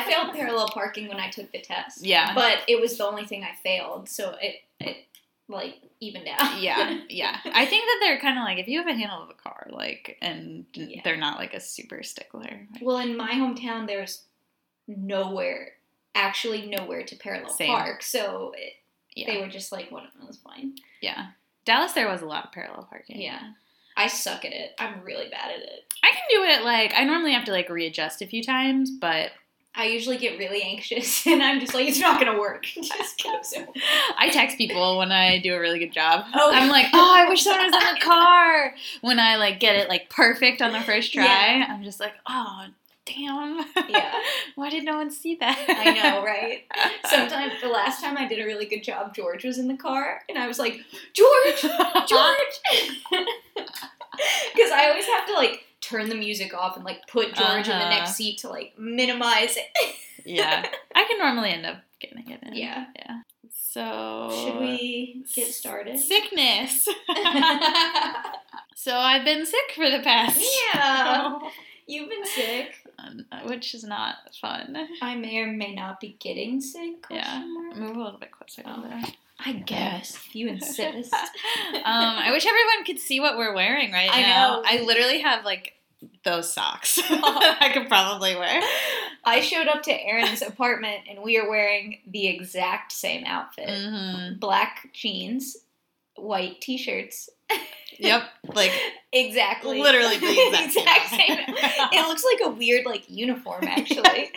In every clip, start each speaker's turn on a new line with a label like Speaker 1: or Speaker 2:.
Speaker 1: I failed parallel parking when I took the test.
Speaker 2: Yeah.
Speaker 1: But it was the only thing I failed, so it it like evened out.
Speaker 2: yeah, yeah. I think that they're kind of like if you have a handle of a car, like, and
Speaker 1: Yeah.
Speaker 2: they're not like a super stickler.
Speaker 1: Well, in my hometown, there's nowhere, actually nowhere to parallel
Speaker 2: Same.
Speaker 1: park, so it,
Speaker 2: Yeah,
Speaker 1: they were just like, "What? was fine."
Speaker 2: yeah. Dallas, there was a lot of parallel parking.
Speaker 1: Yeah. I suck at it. I'm really bad at it.
Speaker 2: I can do it. Like, I normally have to like readjust a few times, but
Speaker 1: I usually get really anxious, and I'm just like, "It's not gonna work."
Speaker 2: I text people when I do a really good job.
Speaker 1: Oh.
Speaker 2: I'm like, oh, I wish someone was in the car. When I like get it like perfect on the first try,
Speaker 1: Yeah.
Speaker 2: I'm just like, oh, damn.
Speaker 1: Yeah.
Speaker 2: Why did no one see that?
Speaker 1: I know, right? Sometimes the last time I did a really good job, George was in the car, and I was like, George, George, because I always have to like turn the music off and like put George in the
Speaker 2: Uh-huh.
Speaker 1: next seat to like minimize it.
Speaker 2: yeah, I can normally end up getting it in.
Speaker 1: Yeah.
Speaker 2: yeah. So
Speaker 1: Should we get started?
Speaker 2: Sickness. so I've been sick for the past.
Speaker 1: Yeah. You've been sick.
Speaker 2: Which is not fun.
Speaker 1: I may or may not be getting sick.
Speaker 2: Yeah. Move a little bit closer.
Speaker 1: Oh. I guess if you insist.
Speaker 2: um, I wish everyone could see what we're wearing right
Speaker 1: I
Speaker 2: now.
Speaker 1: know.
Speaker 2: I literally have like those socks I could probably wear.
Speaker 1: I showed up to Erin's apartment and we are wearing the exact same outfit.
Speaker 2: hmm
Speaker 1: Black jeans, white t-shirts.
Speaker 2: Yep. Like
Speaker 1: Exactly.
Speaker 2: Literally the exact same
Speaker 1: same. It looks like a weird like uniform actually.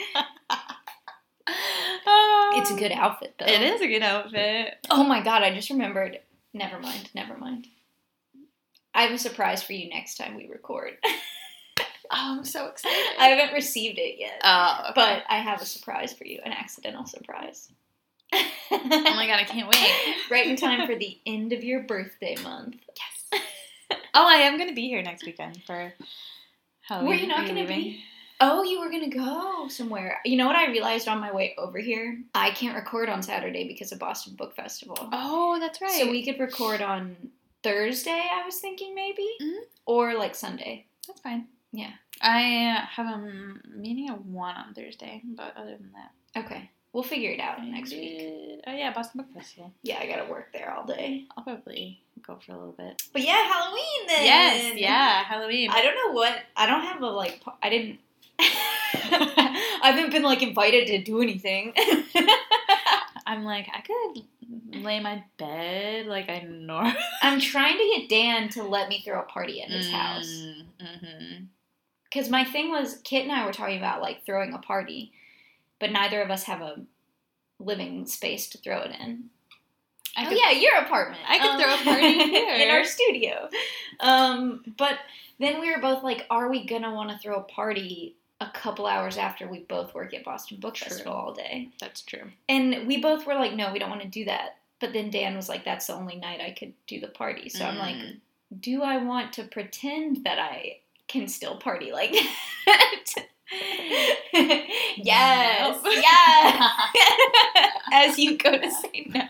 Speaker 1: It's a good um, outfit though.
Speaker 2: It is a good outfit.
Speaker 1: Oh my god, I just remembered. Never mind, never mind. I have a surprise for you next time we record.
Speaker 2: Oh, I'm so excited.
Speaker 1: I haven't received it yet.
Speaker 2: oh, okay.
Speaker 1: But I have a surprise for you, an accidental surprise.
Speaker 2: oh my god, I can't wait.
Speaker 1: right in time for the end of your birthday month.
Speaker 2: Yes. Oh, I am gonna be here next weekend for Halloween.
Speaker 1: Were you not gonna be? Oh, you were gonna go somewhere. You know what I realized on my way over here? I can't record on Saturday because of Boston Book Festival.
Speaker 2: Oh, that's right.
Speaker 1: So we could record on Thursday, I was thinking maybe.
Speaker 2: Mhm.
Speaker 1: Or like Sunday.
Speaker 2: That's fine.
Speaker 1: Yeah.
Speaker 2: I have a meeting at one on Thursday, but other than that,
Speaker 1: Okay. We'll figure it out next week.
Speaker 2: week. Oh yeah, Boston Book Festival.
Speaker 1: Yeah, I gotta work there all day.
Speaker 2: I'll probably go for a little bit.
Speaker 1: But yeah, Halloween then.
Speaker 2: Yes, yeah, Halloween.
Speaker 1: I don't know what. I don't have a like. I didn't. I haven't been like invited to do anything.
Speaker 2: I'm like, I could lay my bed like I normally.
Speaker 1: I'm trying to get Dan to let me throw a party at his house.
Speaker 2: Mm-hmm.
Speaker 1: Because my thing was, Kit and I were talking about like throwing a party, but neither of us have a living space to throw it in.
Speaker 2: I
Speaker 1: oh
Speaker 2: could,
Speaker 1: yeah, your apartment.
Speaker 2: I could throw a party
Speaker 1: in our studio. Um, but then we were both like, are we gonna want to throw a party a couple hours after we both work at Boston Book
Speaker 2: True.
Speaker 1: Festival all day?
Speaker 2: That's true.
Speaker 1: And we both were like, no, we don't want to do that. But then Dan was like, that's the only night I could do the party. So I'm like,
Speaker 2: Mm.
Speaker 1: do I want to pretend that I can still party like that? yes, yeah. As you go to say no,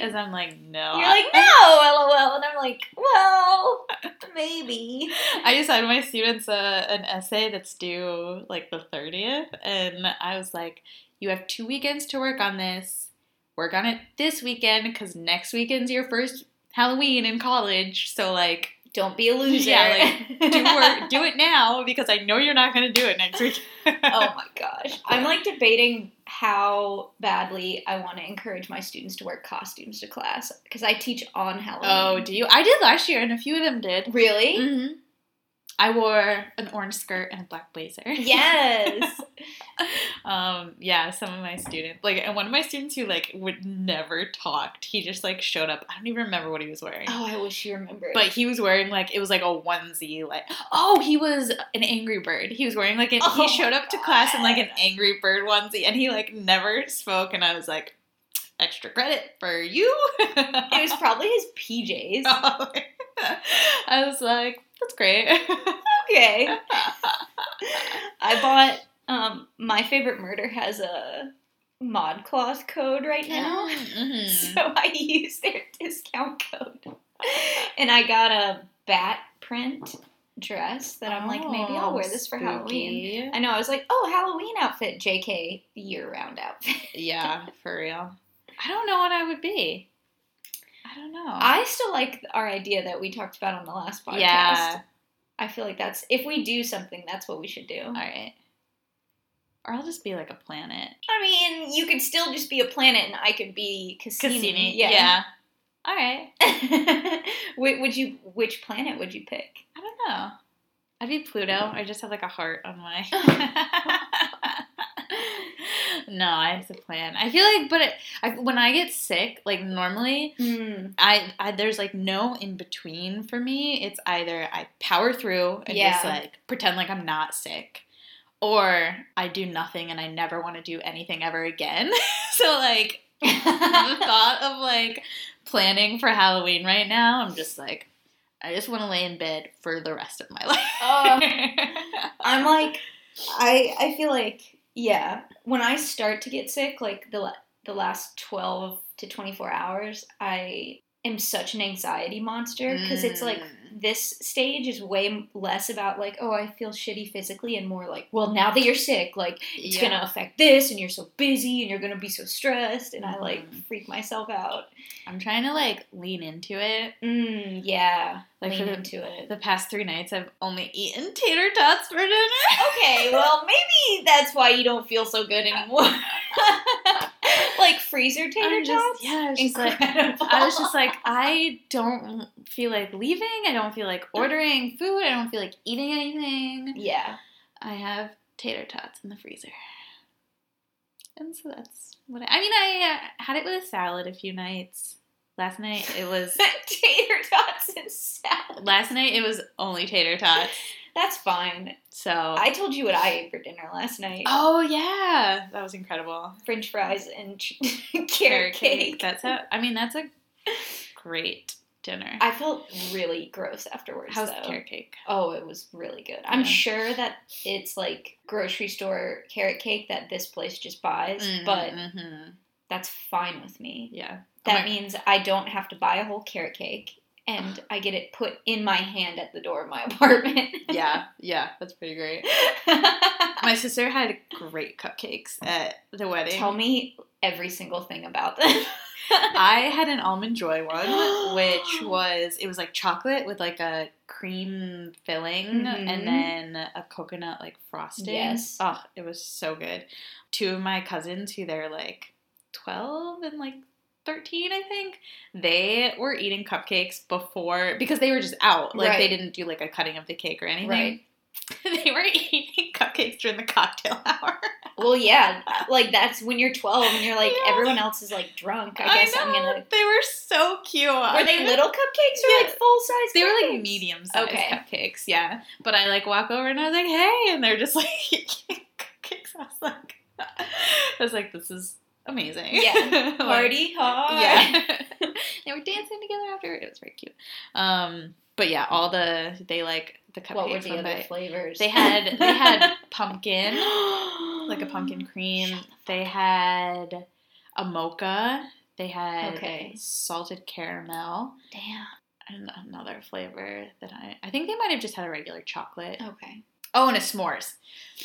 Speaker 2: As I'm like, no.
Speaker 1: you're like, no, lol, and I'm like, well, maybe.
Speaker 2: I just had my students uh, an essay that's due like the 30th, and I was like, you have two weekends to work on this. Work on it this weekend because next weekend's your first Halloween in college. So, like,
Speaker 1: Don't be a loser.
Speaker 2: Yeah, like, do, work, do it now because I know you're not going to do it next week.
Speaker 1: oh my gosh. I'm like debating how badly I want to encourage my students to wear costumes to class because I teach on Halloween.
Speaker 2: Oh, do you? I did last year, and a few of them did.
Speaker 1: really?
Speaker 2: hmm I wore an orange skirt and a black blazer.
Speaker 1: Yes.
Speaker 2: um, yeah, some of my students, like, and one of my students who like would never talked, he just like showed up. I don't even remember what he was wearing.
Speaker 1: oh, I wish you remembered.
Speaker 2: But he was wearing like it was like a onesie, like oh he was an Angry Bird. He was wearing like an,
Speaker 1: Oh
Speaker 2: he showed up to class in like an Angry Bird onesie, and he like never spoke. And I was like, extra credit for you.
Speaker 1: it was probably his PJs.
Speaker 2: I was like, that's great.
Speaker 1: Okay. I bought um my favorite murder has a ModCloth code right now.
Speaker 2: Mhm.
Speaker 1: So I used their discount code. And I got a bat print dress that I'm like, maybe I'll wear this for Halloween. I know. I was like, oh, Halloween outfit, JK, year round outfit.
Speaker 2: Yeah, for real. I don't know what I would be. I don't know.
Speaker 1: I still like our idea that we talked about on the last podcast.
Speaker 2: yeah.
Speaker 1: I feel like that's if we do something, that's what we should do.
Speaker 2: All right. Or I'll just be like a planet.
Speaker 1: I mean, you could still just be a planet, and I could be Cassini.
Speaker 2: Cassini.
Speaker 1: Yeah.
Speaker 2: Yeah. All right.
Speaker 1: Would you? Which planet would you pick?
Speaker 2: I don't know. I'd be Pluto. I just have like a heart on my. no, I have to plan. I feel like, but it, I, when I get sick, like normally,
Speaker 1: Mm.
Speaker 2: I, I there's like no in between for me. It's either I power through and just like pretend like I'm not sick, or I do nothing and I never want to do anything ever again. so like the thought of like planning for Halloween right now, I'm just like, I just want to lay in bed for the rest of my life.
Speaker 1: Oh. I'm like, I I feel like yeah. When I start to get sick, like the the last twelve to twenty four hours, I am such an anxiety monster because it's like
Speaker 2: Mm.
Speaker 1: This stage is way less about like oh I feel shitty physically and more like well now that you're sick like it's
Speaker 2: Yeah.
Speaker 1: gonna affect this and you're so busy and you're gonna be so stressed and I like
Speaker 2: Mhm.
Speaker 1: freak myself out.
Speaker 2: I'm trying to like lean into it.
Speaker 1: Mm, yeah,
Speaker 2: Like
Speaker 1: lean
Speaker 2: the-
Speaker 1: into it.
Speaker 2: The past three nights, I've only eaten tater tots for dinner.
Speaker 1: Okay, well maybe that's why you don't feel so good anymore. like freezer tater tots.
Speaker 2: yeah, I was just like- I was just like, I don't feel like leaving. I don't feel like ordering food. I don't feel like eating anything.
Speaker 1: yeah.
Speaker 2: I have tater tots in the freezer. And so that's what I, I mean. I uh, had it with a salad a few nights. Last night it was.
Speaker 1: tater tots and salad.
Speaker 2: last night it was only tater tots.
Speaker 1: That's fine.
Speaker 2: So.
Speaker 1: I told you what I ate for dinner last night.
Speaker 2: oh yeah, that was incredible.
Speaker 1: French fries and ch- carrot cake.
Speaker 2: That's how. I mean, that's a great dinner.
Speaker 1: I felt really gross afterwards.
Speaker 2: How's
Speaker 1: though.
Speaker 2: carrot cake?
Speaker 1: Oh, it was really good. I'm
Speaker 2: Yeah.
Speaker 1: sure that it's like grocery store carrot cake that this place just buys, but
Speaker 2: Mhm.
Speaker 1: that's fine with me.
Speaker 2: yeah,
Speaker 1: That
Speaker 2: Oh
Speaker 1: means I don't have to buy a whole carrot cake and I get it put in my hand at the door of my apartment.
Speaker 2: yeah, yeah, that's pretty great. My sister had great cupcakes at the wedding.
Speaker 1: Tell me every single thing about them.
Speaker 2: I had an almond joy one, which was it was like chocolate with like a cream filling
Speaker 1: Mhm.
Speaker 2: and then a coconut like frosting.
Speaker 1: Yes.
Speaker 2: Oh, it was so good. Two of my cousins who they're like twelve and like thirteen, I think, they were eating cupcakes before because they were just out. Like they didn't do like a cutting of the cake or anything.
Speaker 1: Right.
Speaker 2: they were eating cupcakes during the cocktail hour.
Speaker 1: well, yeah, like that's when you're 12 and you're like
Speaker 2: Yeah.
Speaker 1: everyone else is like drunk. I guess I am gonna.
Speaker 2: They were so cute.
Speaker 1: Were they little cupcakes or
Speaker 2: Yeah.
Speaker 1: like full size?
Speaker 2: They were like medium sized
Speaker 1: Okay.
Speaker 2: cupcakes, yeah. But I like walk over and I was like, hey, and they're just like cupcakes. I was like, I was like, this is amazing.
Speaker 1: Yeah. Party hard.
Speaker 2: yeah. they were dancing together after. It was very cute. Um, but yeah, all the they like the cupcakes.
Speaker 1: What were the other flavors?
Speaker 2: They had they had pumpkin, like a pumpkin cream.
Speaker 1: The
Speaker 2: They had a mocha. They had
Speaker 1: Okay.
Speaker 2: salted caramel
Speaker 1: Damn.
Speaker 2: and another flavor that I I think they might have just had a regular chocolate.
Speaker 1: Okay.
Speaker 2: Oh, and a s'mores.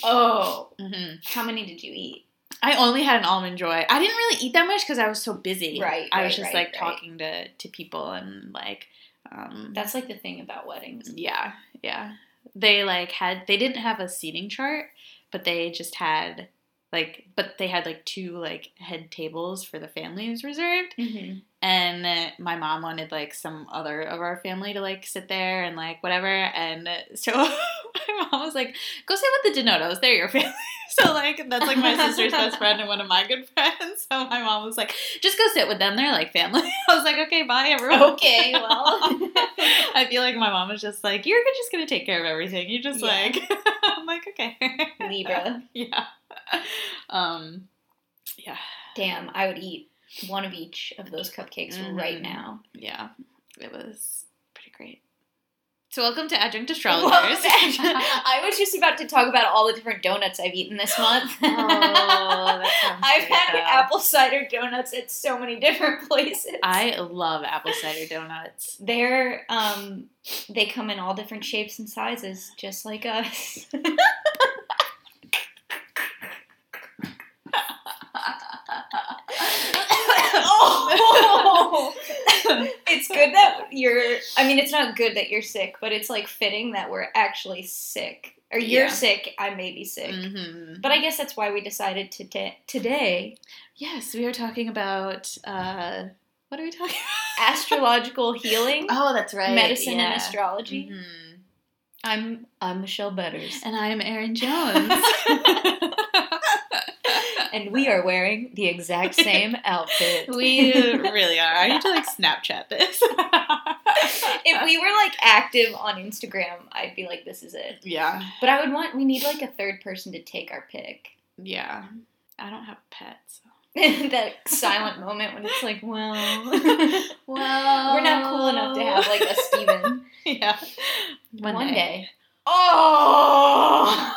Speaker 1: Oh,
Speaker 2: hmm
Speaker 1: how many did you eat?
Speaker 2: I only had an almond joy. I didn't really eat that much because I was so busy.
Speaker 1: Right,
Speaker 2: I was just
Speaker 1: right,
Speaker 2: like
Speaker 1: right.
Speaker 2: talking to to people and like. Um,
Speaker 1: That's like the thing about weddings.
Speaker 2: yeah, yeah. They like had they didn't have a seating chart, but they just had like but they had like two like head tables for the families reserved.
Speaker 1: Mm-hmm.
Speaker 2: and uh, my mom wanted like some other of our family to like sit there and like whatever and uh, so my mom was like go sit with the denotos they're your family so like that's like my sister's best friend and one of my good friends so my mom was like just go sit with them they're like family i was like okay bye everyone
Speaker 1: Okay, well.
Speaker 2: i feel like my mom was just like you're just gonna take care of everything you just
Speaker 1: Yeah.
Speaker 2: like i'm like okay
Speaker 1: Libra.
Speaker 2: yeah um yeah
Speaker 1: Damn, I would eat one of each of those cupcakes
Speaker 2: Mhm.
Speaker 1: right now.
Speaker 2: yeah, it was. So welcome to Adjunct Astrologers.
Speaker 1: I was just about to talk about all the different donuts I've eaten this month.
Speaker 2: Oh,
Speaker 1: I've had
Speaker 2: though.
Speaker 1: apple cider donuts at so many different places.
Speaker 2: I love apple cider donuts.
Speaker 1: They're um they come in all different shapes and sizes, just like us. oh! it's good that you're I mean it's not good that you're sick, but it's like fitting that we're actually sick. Or you're
Speaker 2: Yeah.
Speaker 1: sick, I may be sick.
Speaker 2: hmm
Speaker 1: But I guess that's why we decided to ta- today
Speaker 2: Yes, we are talking about uh, what are we talking about?
Speaker 1: astrological healing,
Speaker 2: Oh, that's right.
Speaker 1: medicine
Speaker 2: yeah.
Speaker 1: and astrology.
Speaker 2: Mhm.
Speaker 1: I'm I'm Michelle Betters,
Speaker 2: And I am Erin Jones.
Speaker 1: And we are wearing the exact same outfit.
Speaker 2: we really are. I need to like Snapchat this.
Speaker 1: if we were like active on Instagram, I'd be like, this is it.
Speaker 2: yeah,
Speaker 1: But I would want we need like a third person to take our pick.
Speaker 2: yeah. I don't have pets. So.
Speaker 1: that silent moment when it's like, well,
Speaker 2: Well,
Speaker 1: we're not cool enough to have like a Steven.
Speaker 2: yeah.
Speaker 1: One, day. Oh.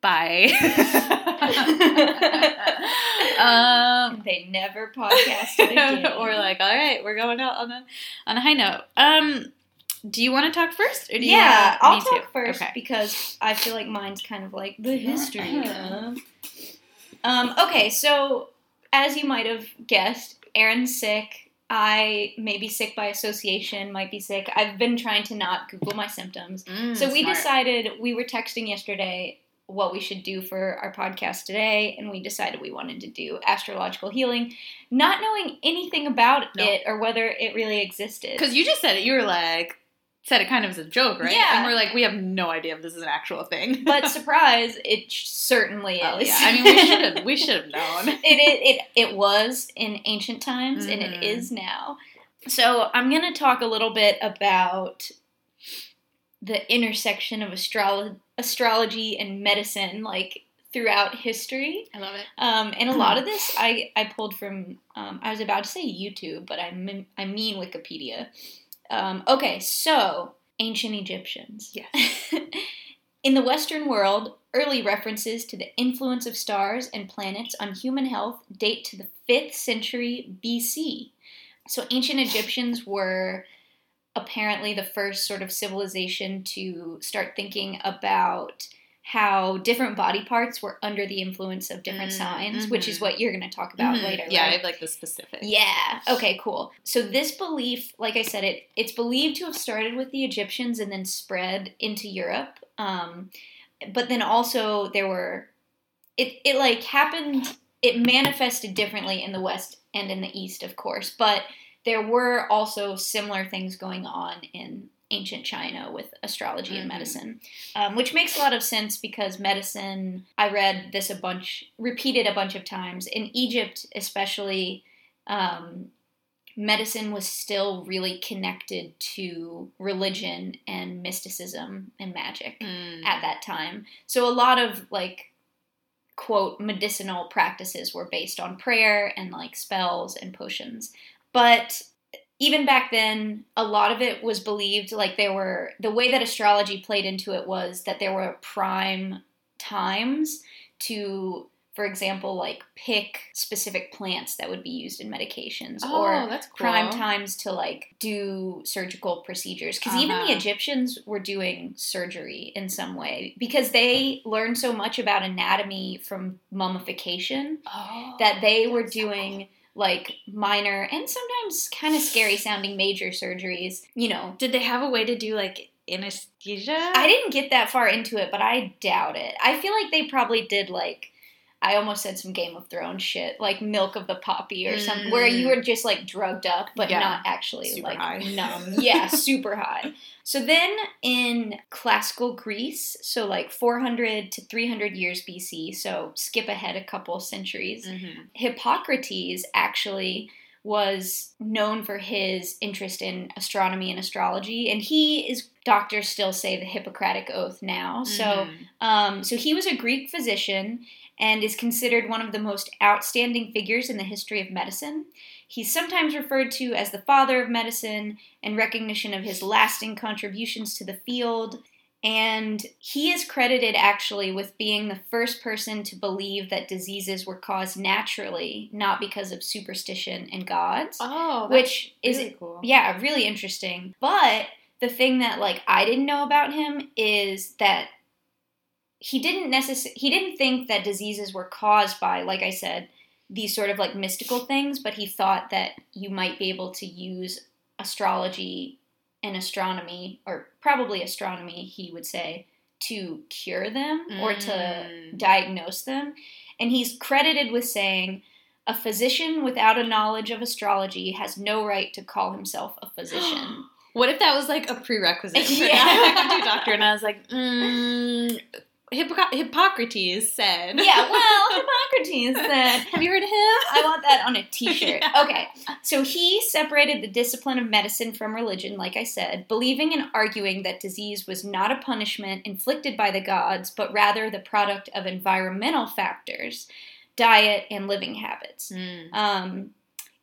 Speaker 2: Bye. um,
Speaker 1: they never podcasted again.
Speaker 2: or like, all right, we're going out on a on a high note. Um, do you want to talk first, or do
Speaker 1: yeah,
Speaker 2: want
Speaker 1: I'll talk
Speaker 2: to?
Speaker 1: first
Speaker 2: Okay.
Speaker 1: because I feel like mine's kind of like the history of. Um, okay, so as you might have guessed, Erin's sick. I may be sick by association, might be sick. I've been trying to not Google my symptoms.
Speaker 2: Mm,
Speaker 1: so we
Speaker 2: smart.
Speaker 1: decided, we were texting yesterday what we should do for our podcast today, and we decided we wanted to do astrological healing, not knowing anything about
Speaker 2: No.
Speaker 1: it or whether it really existed.
Speaker 2: Because you just said it, you were like, said it kind of as a joke, right?
Speaker 1: Yeah.
Speaker 2: And we're like, we have no idea if this is an actual thing.
Speaker 1: but surprise, it certainly is.
Speaker 2: oh, yeah. I mean, we should have we should have known.
Speaker 1: it, it, it, it was in ancient times and it
Speaker 2: Mhm.
Speaker 1: is now. So I'm going to talk a little bit about the intersection of astrolo- astrology and medicine, like throughout history.
Speaker 2: I love it.
Speaker 1: Um, and a lot of this I, I pulled from, um, I was about to say YouTube, but I, mean, I mean Wikipedia. Um, okay, so ancient Egyptians.
Speaker 2: Yes.
Speaker 1: In the Western world, early references to the influence of stars and planets on human health date to the 5th century BC. So, ancient Egyptians were apparently the first sort of civilization to start thinking about how different body parts were under the influence of different
Speaker 2: Mm,
Speaker 1: signs, which is
Speaker 2: mhm.
Speaker 1: what you're going to talk about
Speaker 2: Mhm.
Speaker 1: later.
Speaker 2: Yeah, I
Speaker 1: right?
Speaker 2: have like the specifics.
Speaker 1: Yeah. Okay, cool. So this belief, like I said, it it's believed to have started with the Egyptians and then spread into Europe. Um, but then also there were it it like happened it manifested differently in the west and in the east, of course, but there were also similar things going on in ancient China with astrology and
Speaker 2: Mhm.
Speaker 1: medicine, um, which makes a lot of sense because medicine, I read this a bunch, repeated a bunch of times. In Egypt, especially, um, medicine was still really connected to religion and mysticism and magic
Speaker 2: Mm.
Speaker 1: at that time. So a lot of like quote medicinal practices were based on prayer and like spells and potions. But even back then, a lot of it was believed like there were the way that astrology played into it was that there were prime times to for example like pick specific plants that would be used in medications
Speaker 2: Oh,
Speaker 1: or
Speaker 2: cool.
Speaker 1: prime times to like do surgical procedures because even the
Speaker 2: Uh-huh.
Speaker 1: egyptians were doing surgery in some way because they learned so much about anatomy from mummification
Speaker 2: Oh,
Speaker 1: that they were
Speaker 2: so
Speaker 1: doing like minor and sometimes kind of scary sounding major surgeries you know
Speaker 2: Did they have a way to do like anesthesia?
Speaker 1: i didn't get that far into it but i doubt it i feel like they probably did like I almost said some Game of Thrones shit, like Milk of the Poppy or something, where you
Speaker 2: Mm.
Speaker 1: were just like drugged up, but
Speaker 2: Yeah.
Speaker 1: not actually
Speaker 2: Super
Speaker 1: like
Speaker 2: high.
Speaker 1: numb. Yeah, super high. So then in classical Greece, so like 400 to 300 years BC, so skip ahead a couple centuries,
Speaker 2: Mhm.
Speaker 1: Hippocrates actually was known for his interest in astronomy and astrology, and he is doctors still say the Hippocratic oath now. So
Speaker 2: Mhm.
Speaker 1: um, so he was a Greek physician, and is considered one of the most outstanding figures in the history of medicine. He's sometimes referred to as the father of medicine in recognition of his lasting contributions to the field. And he is credited actually with being the first person to believe that diseases were caused naturally, not because of superstition and gods.
Speaker 2: Oh,
Speaker 1: which is
Speaker 2: really cool.
Speaker 1: yeah, really interesting. But the thing that like I didn't know about him is that he didn't necessarily he didn't think that diseases were caused by like I said these sort of like mystical things, but he thought that you might be able to use astrology and astronomy or probably astronomy he would say to cure them or to
Speaker 2: Mm.
Speaker 1: diagnose them. And he's credited with saying a physician without a knowledge of astrology has no right to call himself a physician.
Speaker 2: What if that was like a prerequisite for
Speaker 1: Yeah.
Speaker 2: yeah. to do doctor? And I was like, mm, Hippoc- Hippocrates said.
Speaker 1: yeah, well, Hippocrates said.
Speaker 2: Have you heard of him?
Speaker 1: I want that on a t-shirt.
Speaker 2: Yeah.
Speaker 1: Okay. So he separated the discipline of medicine from religion, like I said, believing and arguing that disease was not a punishment inflicted by the gods, but rather the product of environmental factors, diet and living habits.
Speaker 2: Mm.
Speaker 1: Um,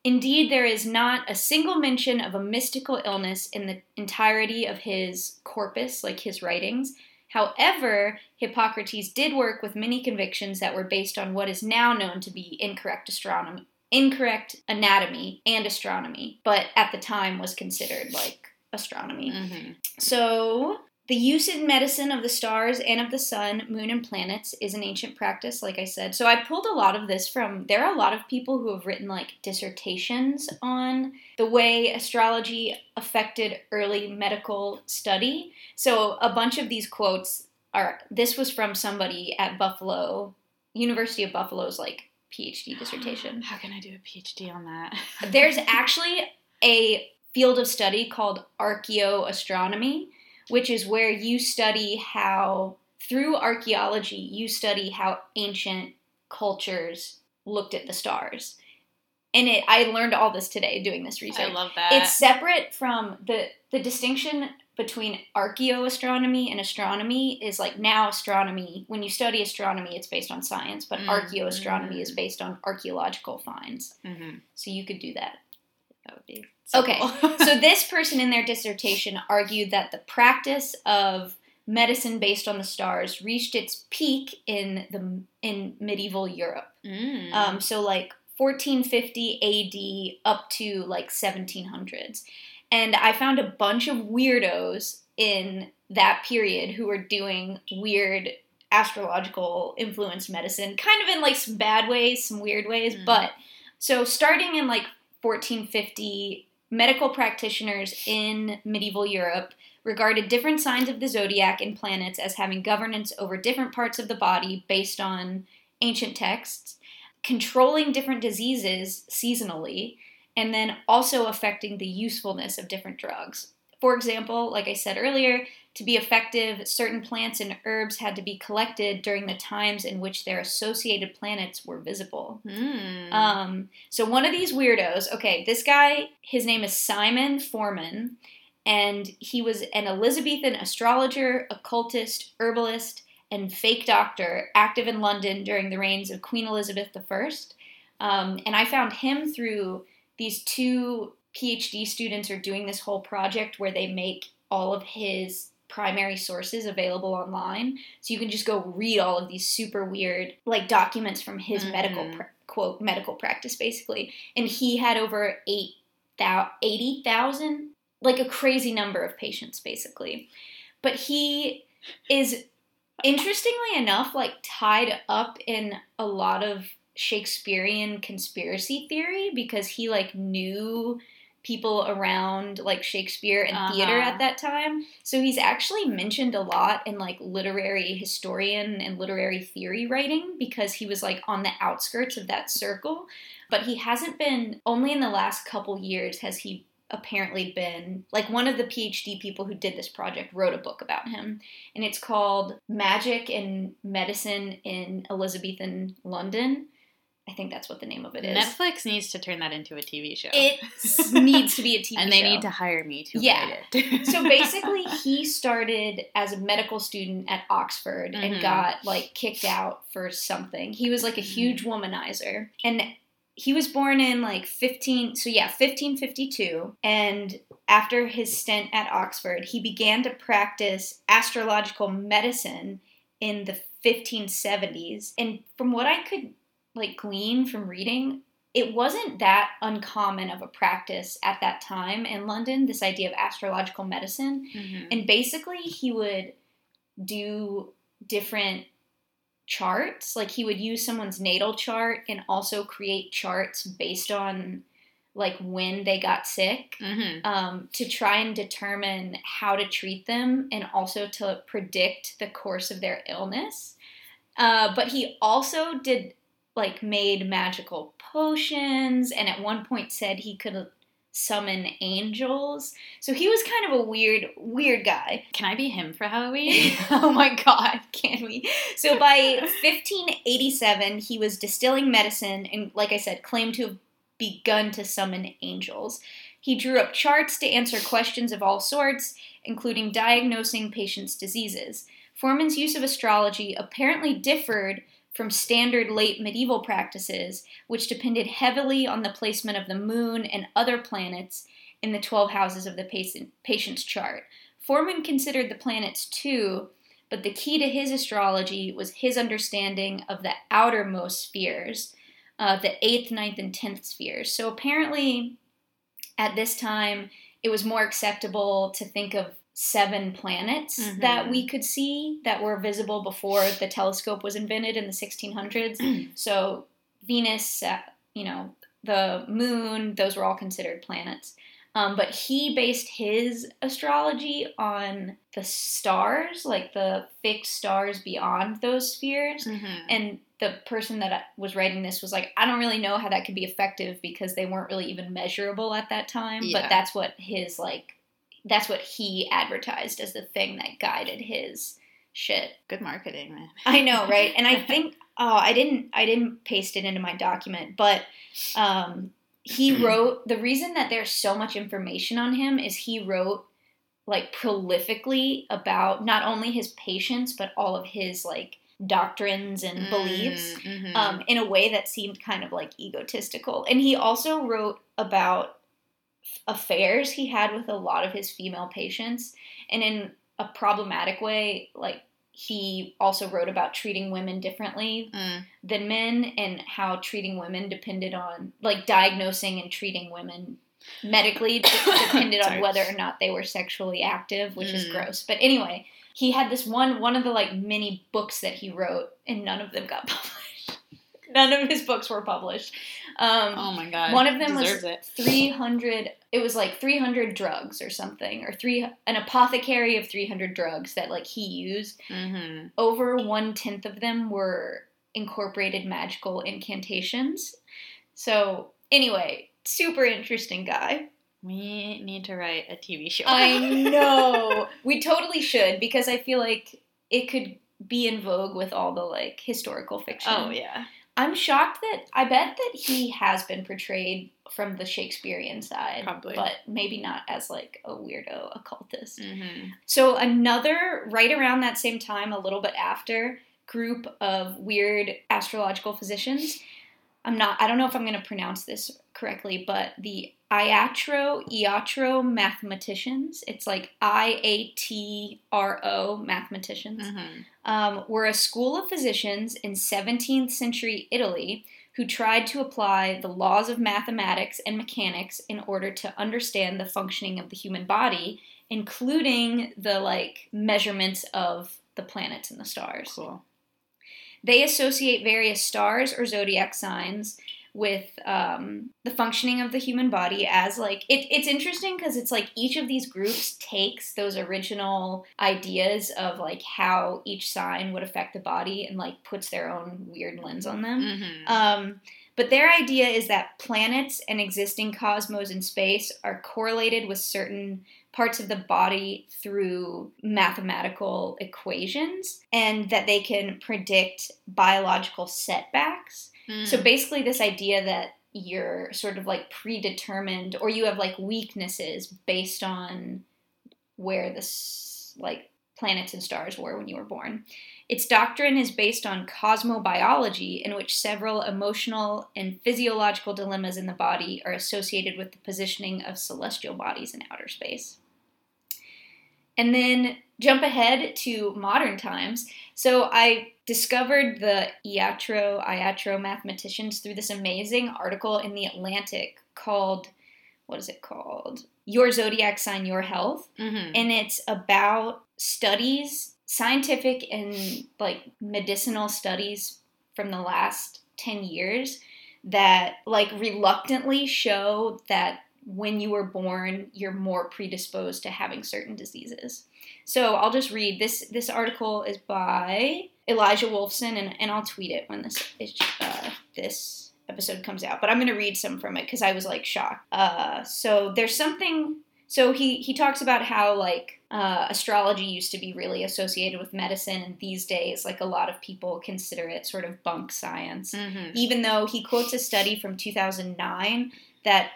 Speaker 1: indeed, there is not a single mention of a mystical illness in the entirety of his corpus, like his writings. However, Hippocrates did work with many convictions that were based on what is now known to be incorrect astronomy, incorrect anatomy and astronomy, but at the time was considered like astronomy.
Speaker 2: Mhm.
Speaker 1: So, the use in medicine of the stars and of the sun, moon, and planets is an ancient practice, like I said. So, I pulled a lot of this from, there are a lot of people who have written like dissertations on the way astrology affected early medical study. So, a bunch of these quotes are, this was from somebody at Buffalo, University of Buffalo's like PhD dissertation.
Speaker 2: How can I do a PhD on that?
Speaker 1: There's actually a field of study called archaeoastronomy, which is where you study how, through archaeology, you study how ancient cultures looked at the stars. And it, I learned all this today doing this research.
Speaker 2: I love that.
Speaker 1: It's separate from the the distinction between archaeoastronomy and astronomy is like now astronomy. When you study astronomy, it's based on science, but
Speaker 2: Mm,
Speaker 1: archaeoastronomy is based on archaeological finds.
Speaker 2: Mhm.
Speaker 1: So you could do that.
Speaker 2: That would be
Speaker 1: Okay. So this person in their dissertation argued that the practice of medicine based on the stars reached its peak in the in medieval Europe.
Speaker 2: Mm.
Speaker 1: Um, so like 1450 AD up to like 1700s. And I found a bunch of weirdos in that period who were doing weird astrological influenced medicine, kind of in like some bad ways, some weird ways.
Speaker 2: Mm.
Speaker 1: But so starting in like 1450, medical practitioners in medieval Europe regarded different signs of the zodiac and planets as having governance over different parts of the body based on ancient texts, controlling different diseases seasonally, and then also affecting the usefulness of different drugs. For example, like I said earlier, to be effective, certain plants and herbs had to be collected during the times in which their associated planets were visible.
Speaker 2: Mm.
Speaker 1: Um, so one of these weirdos, okay, this guy, his name is Simon Forman, and he was an Elizabethan astrologer, occultist, herbalist, and fake doctor active in London during the reigns of Queen Elizabeth I. Um, and I found him through these two PhD students are doing this whole project where they make all of his primary sources available online. So you can just go read all of these super weird like documents from his
Speaker 2: Mhm.
Speaker 1: medical pra- quote medical practice basically. And he had over 8 80,000 like a crazy number of patients basically. But he is interestingly enough like tied up in a lot of Shakespearean conspiracy theory because he like knew people around like Shakespeare and theater
Speaker 2: Uh-huh.
Speaker 1: at that time. So he's actually mentioned a lot in like literary historian and literary theory writing because he was like on the outskirts of that circle. But he hasn't been only in the last couple years has he apparently been like one of the PhD people who did this project wrote a book about him and it's called Magic and Medicine in Elizabethan London. I think that's what the name of it is.
Speaker 2: Netflix needs to turn that into a TV show.
Speaker 1: It needs to be a TV show.
Speaker 2: and they need to hire me to
Speaker 1: Yeah.
Speaker 2: write it.
Speaker 1: so basically he started as a medical student at oxford
Speaker 2: Mhm.
Speaker 1: and got like kicked out for something he was like a huge womanizer and he was born in like 15 so yeah 1552 and after his stint at oxford he began to practice astrological medicine in the 1570s and from what i could like glean from reading it wasn't that uncommon of a practice at that time in London, this idea of astrological medicine.
Speaker 2: Mhm.
Speaker 1: And basically, he would do different charts. Like, he would use someone's natal chart and also create charts based on like when they got sick
Speaker 2: Mhm.
Speaker 1: um, to try and determine how to treat them and also to predict the course of their illness. Uh, but he also did like made magical potions and at one point said he could summon angels. So he was kind of a weird, weird guy.
Speaker 2: Can I be him for Halloween?
Speaker 1: oh my god, can we? So by 1587, he was distilling medicine and, like I said, claimed to have begun to summon angels. He drew up charts to answer questions of all sorts, including diagnosing patients' diseases. Forman's use of astrology apparently differed from standard late medieval practices, which depended heavily on the placement of the moon and other planets in the 12 houses of the patient's chart. Forman considered the planets too, but the key to his astrology was his understanding of the outermost spheres, uh, the eighth, ninth, and tenth spheres. So apparently, at this time, it was more acceptable to think of seven planets
Speaker 2: Mhm.
Speaker 1: that we could see that were visible before the telescope was invented in the 1600s. so Venus, uh, you know, the moon, those were all considered planets. Um, but he based his astrology on the stars, like the fixed stars beyond those spheres.
Speaker 2: Mhm.
Speaker 1: And the person that was writing this was like, I don't really know how that could be effective because they weren't really even measurable at that time.
Speaker 2: Yeah.
Speaker 1: But that's what his, like, that's what he advertised as the thing that guided his shit.
Speaker 2: Good marketing, man.
Speaker 1: I know, right? And I think oh, I didn't I didn't paste it into my document, but um he wrote the reason that there's so much information on him is he wrote like prolifically about not only his patients but all of his like doctrines and beliefs
Speaker 2: Mhm.
Speaker 1: um, in a way that seemed kind of like egotistical. And he also wrote about affairs he had with a lot of his female patients, and in a problematic way, like he also wrote about treating women differently
Speaker 2: Mm.
Speaker 1: than men and how treating women depended on like diagnosing and treating women medically depended on whether or not they were sexually active which is
Speaker 2: Mm.
Speaker 1: gross but anyway he had this one one of the like many books that he wrote and none of them got published none of his books were published um,
Speaker 2: Oh my god.
Speaker 1: one of them was
Speaker 2: deserves it.
Speaker 1: 300 it was like 300 drugs or something or three an apothecary of 300 drugs that like he used
Speaker 2: Mhm.
Speaker 1: over one tenth of them were incorporated magical incantations. So, anyway, super interesting guy.
Speaker 2: We need to write a TV show.
Speaker 1: I know. we totally should because I feel like it could be in vogue with all the like historical fiction.
Speaker 2: oh yeah.
Speaker 1: I'm shocked that I bet that he has been portrayed from the Shakespearean side,
Speaker 2: Probably.
Speaker 1: but maybe not as like a weirdo occultist.
Speaker 2: hmm
Speaker 1: So another right around that same time, a little bit after, group of weird astrological physicians. I'm not I don't know if I'm going to pronounce this correctly, but the Iatro Iatro mathematicians. It's like I A T R O mathematicians.
Speaker 2: hmm
Speaker 1: Um, were a school of physicians in 17th century Italy who tried to apply the laws of mathematics and mechanics in order to understand the functioning of the human body, including the like measurements of the planets and the stars.
Speaker 2: Cool.
Speaker 1: They associate various stars or zodiac signs with um, the functioning of the human body as like it, it's interesting because it's like each of these groups takes those original ideas of like how each sign would affect the body and like puts their own weird lens on them
Speaker 2: hmm
Speaker 1: um, but their idea is that planets and existing cosmos in space are correlated with certain parts of the body through mathematical equations, and that they can predict biological setbacks.
Speaker 2: Mm.
Speaker 1: So basically, this idea that you're sort of like predetermined or you have like weaknesses based on where this like planets and stars were when you were born. Its doctrine is based on cosmobiology, in which several emotional and physiological dilemmas in the body are associated with the positioning of celestial bodies in outer space. And then jump ahead to modern times. So I discovered the iatro iatro mathematicians through this amazing article in the Atlantic called what is it called? Your zodiac sign, your health,
Speaker 2: Mhm.
Speaker 1: and it's about studies, scientific and like medicinal studies from the last 10 years that like reluctantly show that when you were born you're more predisposed to having certain diseases. So I'll just read this this article is by Elijah Wolfson and, and I'll tweet it when this uh, this episode comes out. But I'm gonna read some from it because I was like shocked. Uh, so there's something so he he talks about how like uh, astrology used to be really associated with medicine, and these days, like a lot of people consider it sort of bunk science.
Speaker 2: Mhm.
Speaker 1: Even though he quotes a study from 2009 that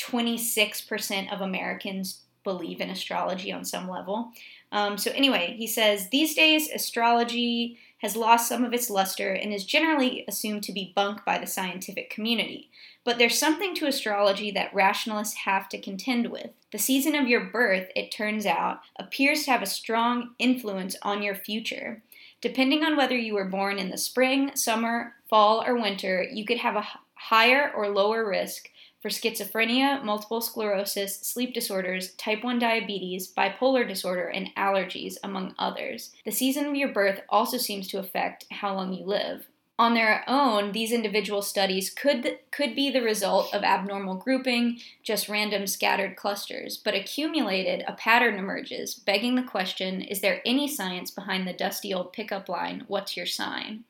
Speaker 1: 26% of Americans believe in astrology on some level. Um, so anyway, he says these days astrology has lost some of its luster and is generally assumed to be bunk by the scientific community. But there's something to astrology that rationalists have to contend with. The season of your birth, it turns out, appears to have a strong influence on your future. Depending on whether you were born in the spring, summer, fall, or winter, you could have a higher or lower risk for schizophrenia, multiple sclerosis, sleep disorders, type 1 diabetes, bipolar disorder, and allergies, among others. The season of your birth also seems to affect how long you live. On their own, these individual studies could could be the result of abnormal grouping, just random scattered clusters, but accumulated, a pattern emerges, begging the question: Is there any science behind the dusty old pickup line? What's your sign?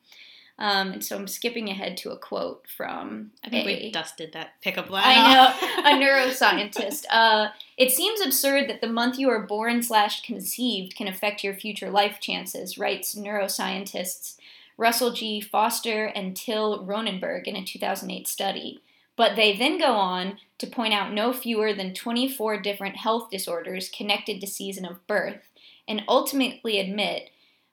Speaker 1: Um, and so I'm skipping ahead to a quote from
Speaker 2: I think
Speaker 1: a-
Speaker 2: we dusted that pickup line.
Speaker 1: I know a neuroscientist. Uh, it seems absurd that the month you are born slash conceived can affect your future life chances, writes neuroscientists Russell G. Foster and Till Roenneberg in a 2008 study. But they then go on to point out no fewer than 24 different health disorders connected to season of birth, and ultimately admit,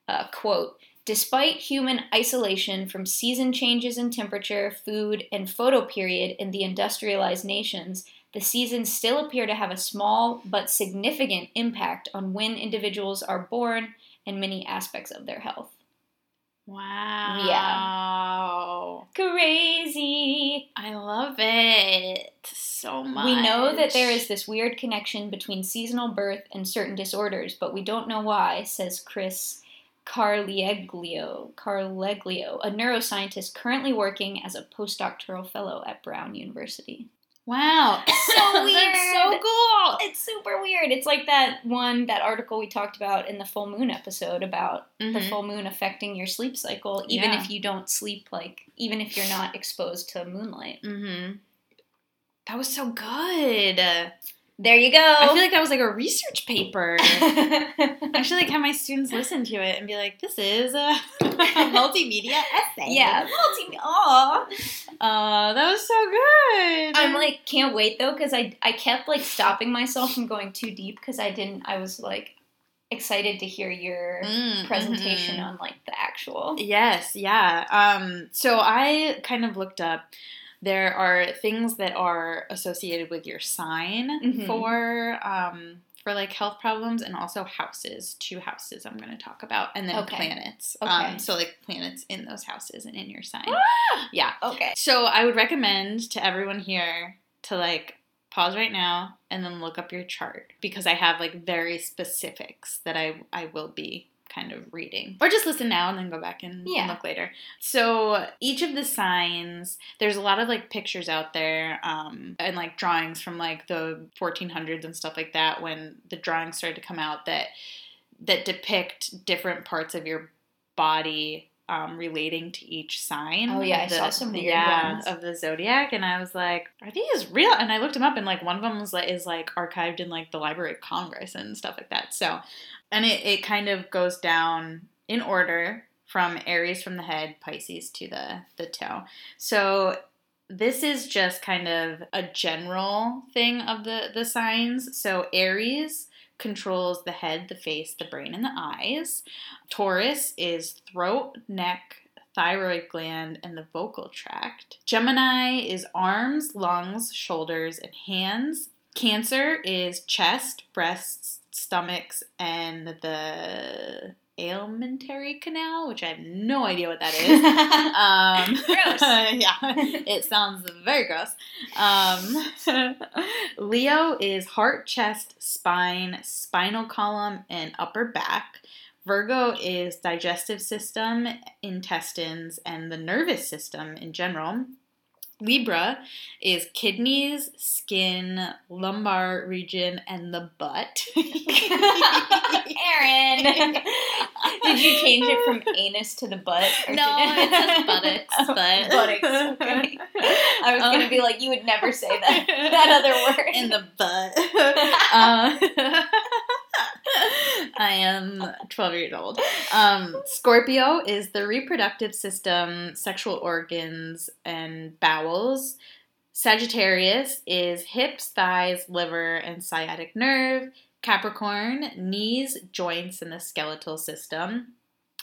Speaker 1: uh, quote, Despite human isolation from season changes in temperature, food, and photoperiod in the industrialized nations, the seasons still appear to have a small but significant impact on when individuals are born and many aspects of their health.
Speaker 2: Wow. Yeah.
Speaker 1: Crazy!
Speaker 2: I love it so much.
Speaker 1: We know that there is this weird connection between seasonal birth and certain disorders, but we don't know why, says Chris Ciarleglio, Ciarleglio, a neuroscientist currently working as a postdoctoral fellow at Brown University.
Speaker 2: Wow.
Speaker 1: So weird.
Speaker 2: So cool.
Speaker 1: It's super weird. It's like that one, that article we talked about in the full moon episode about the
Speaker 2: Mhm.
Speaker 1: full moon affecting your sleep cycle, even
Speaker 2: Yeah.
Speaker 1: if you don't sleep, like, even if you're not exposed to moonlight.
Speaker 2: Mm-hmm. That was so good.
Speaker 1: There you go.
Speaker 2: I feel like that was like a research paper. I should like have my students listen to it and be like, "This is a multimedia essay."
Speaker 1: yeah, multi. Aw.
Speaker 2: Uh, that was so good.
Speaker 1: I'm like, can't wait though, because I I kept like stopping myself from going too deep because I didn't. I was like excited to hear your
Speaker 2: Mm,
Speaker 1: presentation
Speaker 2: mhm.
Speaker 1: on like the actual.
Speaker 2: Yes, yeah. Um, so I kind of looked up. There are things that are associated with your sign
Speaker 1: Mhm.
Speaker 2: for um, for like health problems, and also houses. Two houses I'm going to talk about, and then
Speaker 1: Okay.
Speaker 2: planets.
Speaker 1: Okay.
Speaker 2: Um, so like planets in those houses and in your sign.
Speaker 1: Ah!
Speaker 2: Yeah.
Speaker 1: Okay.
Speaker 2: So I would recommend to everyone here to like pause right now and then look up your chart because I have like very specifics that I I will be kind of reading. Or just listen now and then go back and, and look later. So each of the signs, there's a lot of like pictures out there um, and like drawings from like the 1400s and stuff like that when the drawings started to come out that that depict different parts of your body um, relating to each sign.
Speaker 1: Oh, yeah, I
Speaker 2: the-
Speaker 1: saw some weird
Speaker 2: yeah,
Speaker 1: ones.
Speaker 2: of the zodiac, and I was like, "Are these real?" And I looked them up, and like one of them was like is like archived in like the Library of Congress and stuff like that. So, and it it kind of goes down in order from Aries from the head, Pisces to the the toe. So this is just kind of a general thing of the the signs. So Aries controls the head, the face, the brain, and the eyes. Taurus is throat, neck, thyroid gland, and the vocal tract. Gemini is arms, lungs, shoulders, and hands. Cancer is chest, breasts, stomachs, and the alimentary canal, which I have no idea what that is. um,
Speaker 1: Gross.
Speaker 2: yeah, it sounds very gross. Um, Leo is heart, chest, spine, spinal column, and upper back. Virgo is digestive system, intestines, and the nervous system in general. Libra is kidneys, skin, lumbar region, and the butt.
Speaker 1: Erin, did you change it from anus to the butt?
Speaker 2: No, it says buttocks,
Speaker 1: Oh,
Speaker 2: but
Speaker 1: buttocks. Okay. I was gonna
Speaker 2: Um,
Speaker 1: be like, you would never say that that other word.
Speaker 2: in the butt. Uh, I am 12 years old. Um, Scorpio is the reproductive system, sexual organs, and bowels. Sagittarius is hips, thighs, liver, and sciatic nerve. Capricorn, knees, joints, and the skeletal system.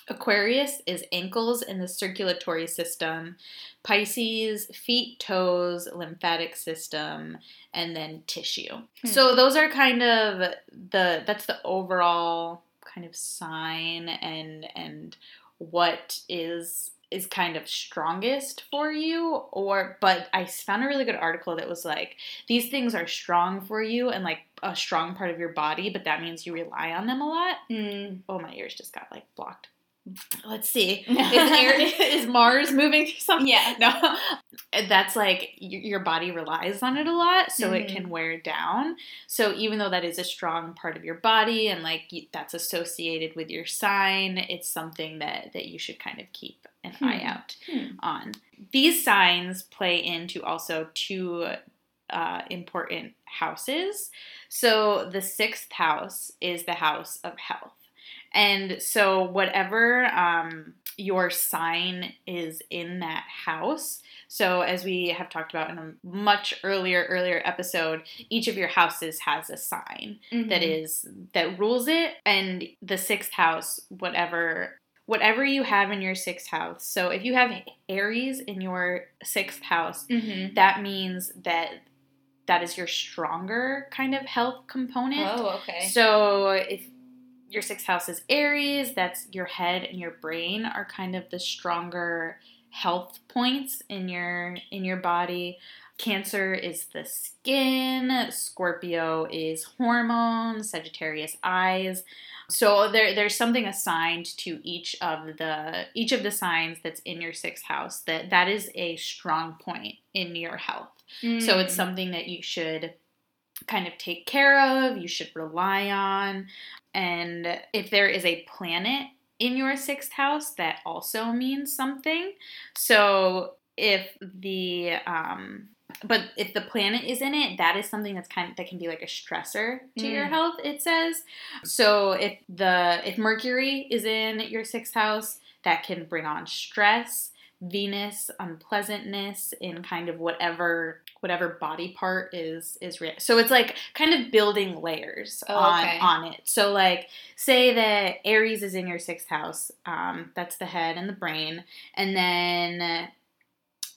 Speaker 2: Aquarius is ankles and the circulatory system. Pisces, feet, toes, lymphatic system, and then tissue.
Speaker 1: Hmm.
Speaker 2: So those are kind of the that's the overall kind of sign and and what is is kind of strongest for you or but I found a really good article that was like these things are strong for you and like a strong part of your body but that means you rely on them a lot.
Speaker 1: Mm.
Speaker 2: Oh my ears just got like blocked. Let's see. Is, air, is Mars moving through something?
Speaker 1: Yeah.
Speaker 2: No, that's like your body relies on it a lot, so it
Speaker 1: Mhm.
Speaker 2: can wear down. So even though that is a strong part of your body and like that's associated with your sign, it's something that that you should kind of keep an
Speaker 1: Hmm.
Speaker 2: eye out
Speaker 1: Hmm.
Speaker 2: on. These signs play into also two uh, important houses. So the sixth house is the house of health. And so, whatever um, your sign is in that house, so as we have talked about in a much earlier earlier episode, each of your houses has a sign
Speaker 1: Mhm.
Speaker 2: that is that rules it, and the sixth house, whatever whatever you have in your sixth house. So if you have Aries in your sixth house,
Speaker 1: Mhm.
Speaker 2: that means that that is your stronger kind of health component.
Speaker 1: Oh, okay.
Speaker 2: So if your sixth house is Aries, that's your head and your brain are kind of the stronger health points in your in your body. Cancer is the skin, Scorpio is hormones, Sagittarius eyes. So there there's something assigned to each of the each of the signs that's in your sixth house that that is a strong point in your health. So it's
Speaker 1: Mm.
Speaker 2: something that you should kind of take care of, you should rely on. And if there is a planet in your sixth house, that also means something. So if the um but if the planet is in it, that is something that's kind of that can be like a stressor to your
Speaker 1: Mm.
Speaker 2: health, it says. So if the if Mercury is in your sixth house, that can bring on stress. Venus unpleasantness in kind of whatever whatever body part is is re- so it's like kind of building layers
Speaker 1: Oh,
Speaker 2: on
Speaker 1: okay.
Speaker 2: on it so like say that aries is in your sixth house um, that's the head and the brain and then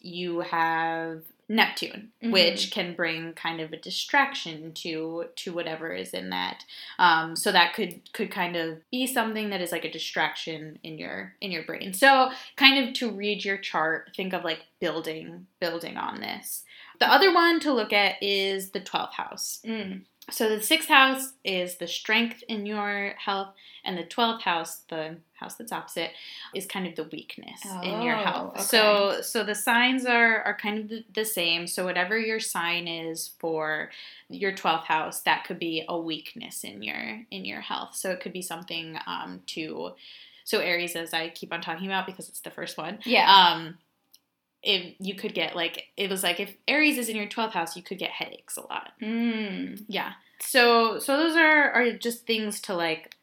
Speaker 2: you have neptune
Speaker 1: Mhm.
Speaker 2: which can bring kind of a distraction to to whatever is in that um, so that could could kind of be something that is like a distraction in your in your brain so kind of to read your chart think of like building building on this the other one to look at is the 12th house
Speaker 1: Mm.
Speaker 2: So the sixth house is the strength in your health and the 12th house the house that's opposite is kind of the weakness in your
Speaker 1: Oh,
Speaker 2: health
Speaker 1: okay.
Speaker 2: so so the signs are are kind of the, the same so whatever your sign is for your 12th house that could be a weakness in your in your health so it could be something um to so aries as i keep on talking about because it's the first one
Speaker 1: Yeah.
Speaker 2: um if you could get like it was like if aries is in your 12th house you could get headaches a lot
Speaker 1: Mm.
Speaker 2: yeah so so those are are just things to like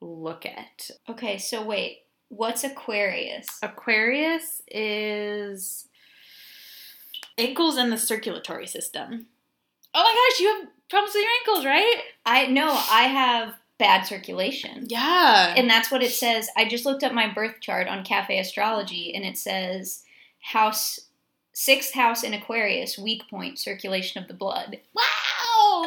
Speaker 2: look at
Speaker 1: Okay, so wait. What's Aquarius?
Speaker 2: Aquarius is ankles and the circulatory system. Oh my gosh, you have problems with your ankles, right?
Speaker 1: I no, I have bad circulation.
Speaker 2: Yeah.
Speaker 1: And that's what it says. I just looked up my birth chart on Cafe Astrology and it says house sixth house in Aquarius, weak point, circulation of the blood. Wow,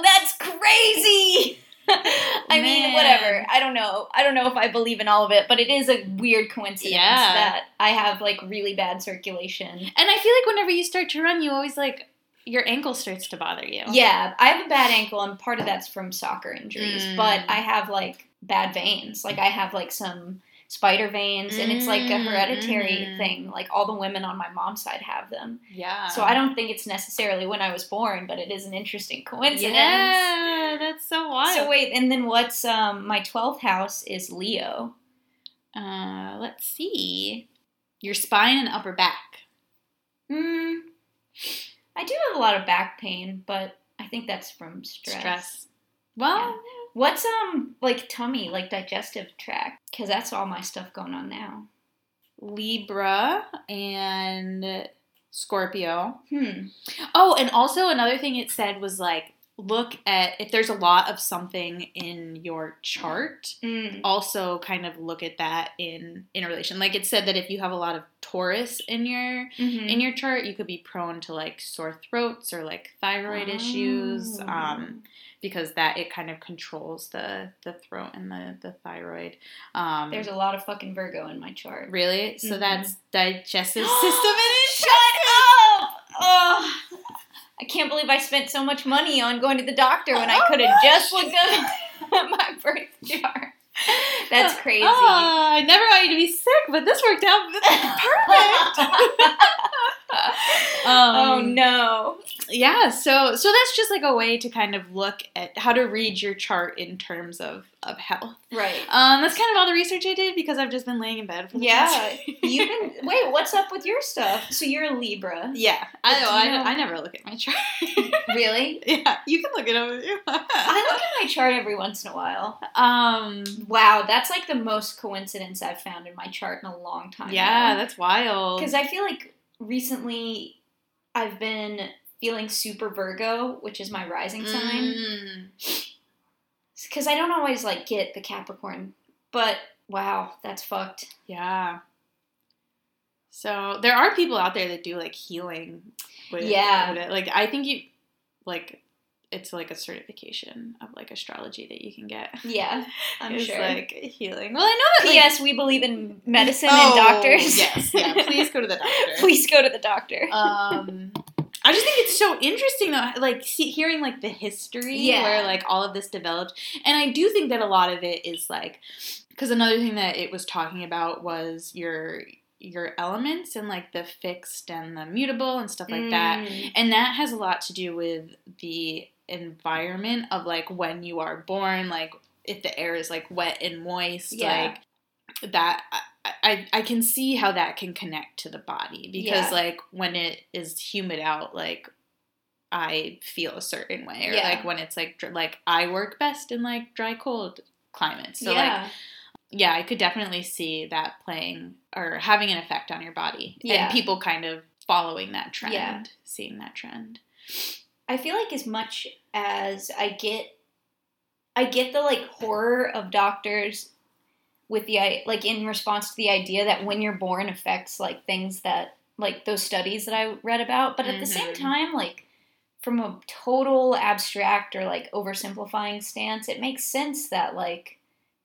Speaker 1: that's crazy. I mean, whatever. I don't know. I don't know if I believe in all of it, but it is a weird coincidence
Speaker 2: Yeah.
Speaker 1: that I have like really bad circulation.
Speaker 2: and I feel like whenever you start to run, you always like your ankle starts to bother you.
Speaker 1: Yeah, I have a bad ankle, and part of that's from soccer injuries.
Speaker 2: Mm.
Speaker 1: But I have like bad veins. Like I have like some spider veins, and it's like a
Speaker 2: Mm,
Speaker 1: hereditary
Speaker 2: mhm.
Speaker 1: thing. Like all the women on my mom's side have them.
Speaker 2: Yeah.
Speaker 1: So I don't think it's necessarily when I was born, but it is an interesting coincidence.
Speaker 2: Yeah, that's so wild.
Speaker 1: So wait, and then what's um my twelfth house is Leo.
Speaker 2: uh, let's see. Your spine and upper back.
Speaker 1: Hmm. I do have a lot of back pain, but I think that's from stress.
Speaker 2: Stress. Well,
Speaker 1: What's um like tummy, like digestive tract? Because that's all my stuff going on now.
Speaker 2: Libra and Scorpio.
Speaker 1: Hmm.
Speaker 2: Oh, and also another thing it said was like look at if there's a lot of something in your chart
Speaker 1: Mm.
Speaker 2: also kind of look at that in in a relation like it said that if you have a lot of taurus in your
Speaker 1: Mhm.
Speaker 2: in your chart you could be prone to like sore throats or like thyroid issues
Speaker 1: Oh.
Speaker 2: um because that it kind of controls the the throat and the the thyroid um
Speaker 1: There's a lot of fucking Virgo in my chart.
Speaker 2: really so
Speaker 1: Mhm.
Speaker 2: that's digestive system
Speaker 1: Shut up! Oh, I can't believe I spent so much money on going to the doctor when I
Speaker 2: Oh,
Speaker 1: could have just looked up my birth chart. That's crazy.
Speaker 2: Oh, I never want you to be sick, but this worked out perfect.
Speaker 1: oh
Speaker 2: Um,
Speaker 1: no.
Speaker 2: Yeah, so so that's just like a way to kind of look at how to read your chart in terms of of health.
Speaker 1: Right.
Speaker 2: Um, that's kind of all the research I did because I've just been laying in bed for the
Speaker 1: Yeah. You've been wait, what's up with your stuff? So you're a Libra.
Speaker 2: yeah. I. I,
Speaker 1: know-
Speaker 2: I never look at my chart.
Speaker 1: Really?
Speaker 2: yeah, you can look at it up if you want.
Speaker 1: I look at my chart every once in a while.
Speaker 2: Um.
Speaker 1: Wow, that's like the most coincidence I've found in my chart in a long time.
Speaker 2: Yeah, that's wild.
Speaker 1: Because I feel like recently I've been feeling super Virgo, which is my rising sign.
Speaker 2: Mm.
Speaker 1: Because I don't always like get the Capricorn, but wow, that's fucked.
Speaker 2: Yeah. So there are people out there that do like healing. With,
Speaker 1: Yeah.
Speaker 2: with it. Like I think you, like, it's like a certification of like astrology that you can get.
Speaker 1: Yeah, I'm sure.
Speaker 2: like healing. Well, I know that. Like,
Speaker 1: P.S. We believe in medicine
Speaker 2: Oh,
Speaker 1: and doctors.
Speaker 2: Yes. Yeah. Please go to the doctor.
Speaker 1: Please go to the doctor.
Speaker 2: Um, I just think it's so interesting though, like see, hearing like the history
Speaker 1: Yeah.
Speaker 2: where like all of this developed, and I do think that a lot of it is like because another thing that it was talking about was your your elements and like the fixed and the mutable and stuff like that,
Speaker 1: Mm.
Speaker 2: and that has a lot to do with the environment of like when you are born, like if the air is like wet and moist,
Speaker 1: Yeah.
Speaker 2: like that. I, I, I can see how that can connect to the body because
Speaker 1: Yeah.
Speaker 2: like when it is humid out, like I feel a certain way, or
Speaker 1: Yeah.
Speaker 2: like when it's like dr- like I work best in like dry cold climates. So like
Speaker 1: yeah.
Speaker 2: yeah, I could definitely see that playing or having an effect on your body.
Speaker 1: Yeah.
Speaker 2: And people kind of following that trend,
Speaker 1: Yeah.
Speaker 2: seeing that trend.
Speaker 1: I feel like as much as I get, I get the like horror of doctors with the like in response to the idea that when you're born affects like things that like those studies that I read about, but at the same
Speaker 2: Mhm.
Speaker 1: time, like from a total abstract or like oversimplifying stance, it makes sense that like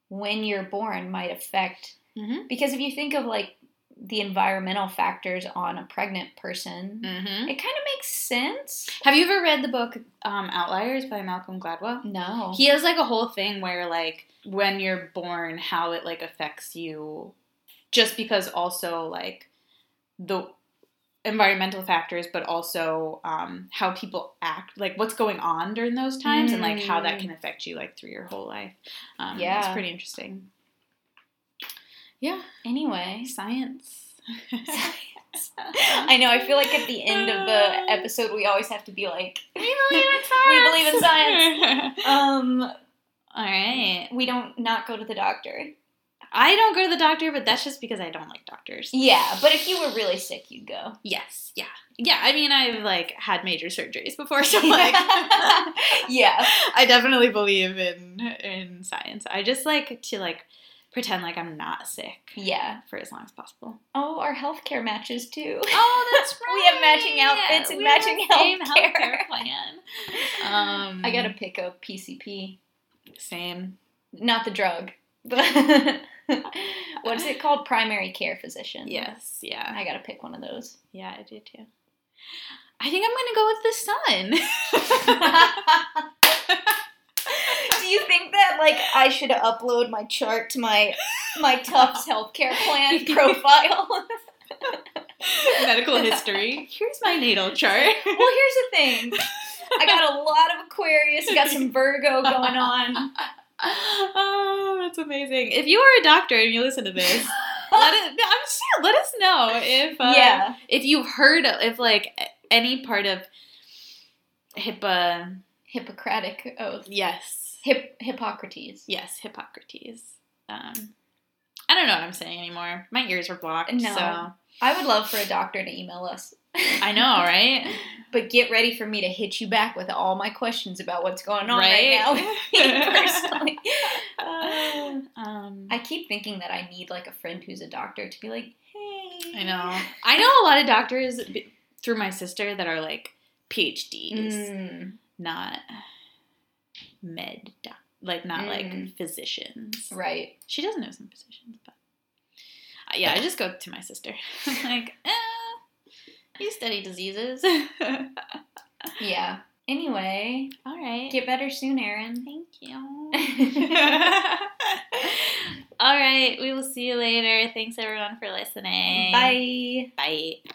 Speaker 1: when you're born might affect
Speaker 2: Mm-hmm.
Speaker 1: because if you think of like the environmental factors on a pregnant person,
Speaker 2: Mm-hmm.
Speaker 1: it kind of makes sense.
Speaker 2: Have you ever read the book um, Outliers by Malcolm Gladwell?
Speaker 1: No.
Speaker 2: He has like a whole thing where like when you're born, how it like affects you, just because also like the environmental factors, but also um, how people act, like what's going on during those times, and like how that
Speaker 1: Mm.
Speaker 2: can affect you like through your whole life. Um, it's pretty interesting. Yeah,
Speaker 1: Anyway,
Speaker 2: science.
Speaker 1: I know. I feel like at the end of the episode, we always have to be like,
Speaker 2: We believe in science."
Speaker 1: We believe in
Speaker 2: science.
Speaker 1: um,
Speaker 2: All right.
Speaker 1: we don't not go to the doctor.
Speaker 2: I don't go to the doctor, but that's just because I don't like doctors.
Speaker 1: Yeah, but if you were really sick, you'd go.
Speaker 2: Yes, yeah, yeah. I mean, I've like had major surgeries before, so like,
Speaker 1: yeah.
Speaker 2: I definitely believe in in science. I just like to like pretend like I'm not sick
Speaker 1: Yeah.
Speaker 2: for as long as possible.
Speaker 1: Oh, our healthcare matches too.
Speaker 2: Oh, that's right.
Speaker 1: We have matching outfits and
Speaker 2: We
Speaker 1: matching healthcare.
Speaker 2: healthcare plan. Um,
Speaker 1: I gotta pick a PCP,
Speaker 2: same.
Speaker 1: not the drug. what is it called? Primary care physician.
Speaker 2: Yes, yeah,
Speaker 1: I gotta pick one of those.
Speaker 2: yeah. I do too. I think I'm gonna go with the sun.
Speaker 1: Do you think that like I should upload my chart to my my Tufts healthcare plan profile?
Speaker 2: Medical history. Here's my natal chart.
Speaker 1: well, here's the thing. I got a lot of Aquarius, got some Virgo going on.
Speaker 2: oh, that's amazing. If you are a doctor and you listen to this, let it. I'm sure. Let us know if uh,
Speaker 1: yeah.
Speaker 2: if you've heard of, if like any part of HIPAA.
Speaker 1: Hippocratic oath.
Speaker 2: Yes,
Speaker 1: Hip Hippocrates.
Speaker 2: yes, Hippocrates. Um, I don't know what I'm saying anymore. My ears are blocked.
Speaker 1: No.
Speaker 2: So
Speaker 1: I would love for a doctor to email us.
Speaker 2: I know, right?
Speaker 1: But get ready for me to hit you back with all my questions about what's going on
Speaker 2: Right?
Speaker 1: right, now personally. Uh,
Speaker 2: um,
Speaker 1: I keep thinking that I need like a friend who's a doctor to be like, hey.
Speaker 2: I know. I know a lot of doctors through my sister that are like PhDs,
Speaker 1: Mm,
Speaker 2: not med, doc- like not like
Speaker 1: Mm.
Speaker 2: physicians.
Speaker 1: right.
Speaker 2: She doesn't know some physicians, but uh, yeah, I just go to my sister. I'm like, eh, you study diseases.
Speaker 1: Yeah. Anyway,
Speaker 2: All right.
Speaker 1: get better soon, Erin.
Speaker 2: Thank you. All right. We will see you later. Thanks everyone for listening.
Speaker 1: Bye.
Speaker 2: Bye.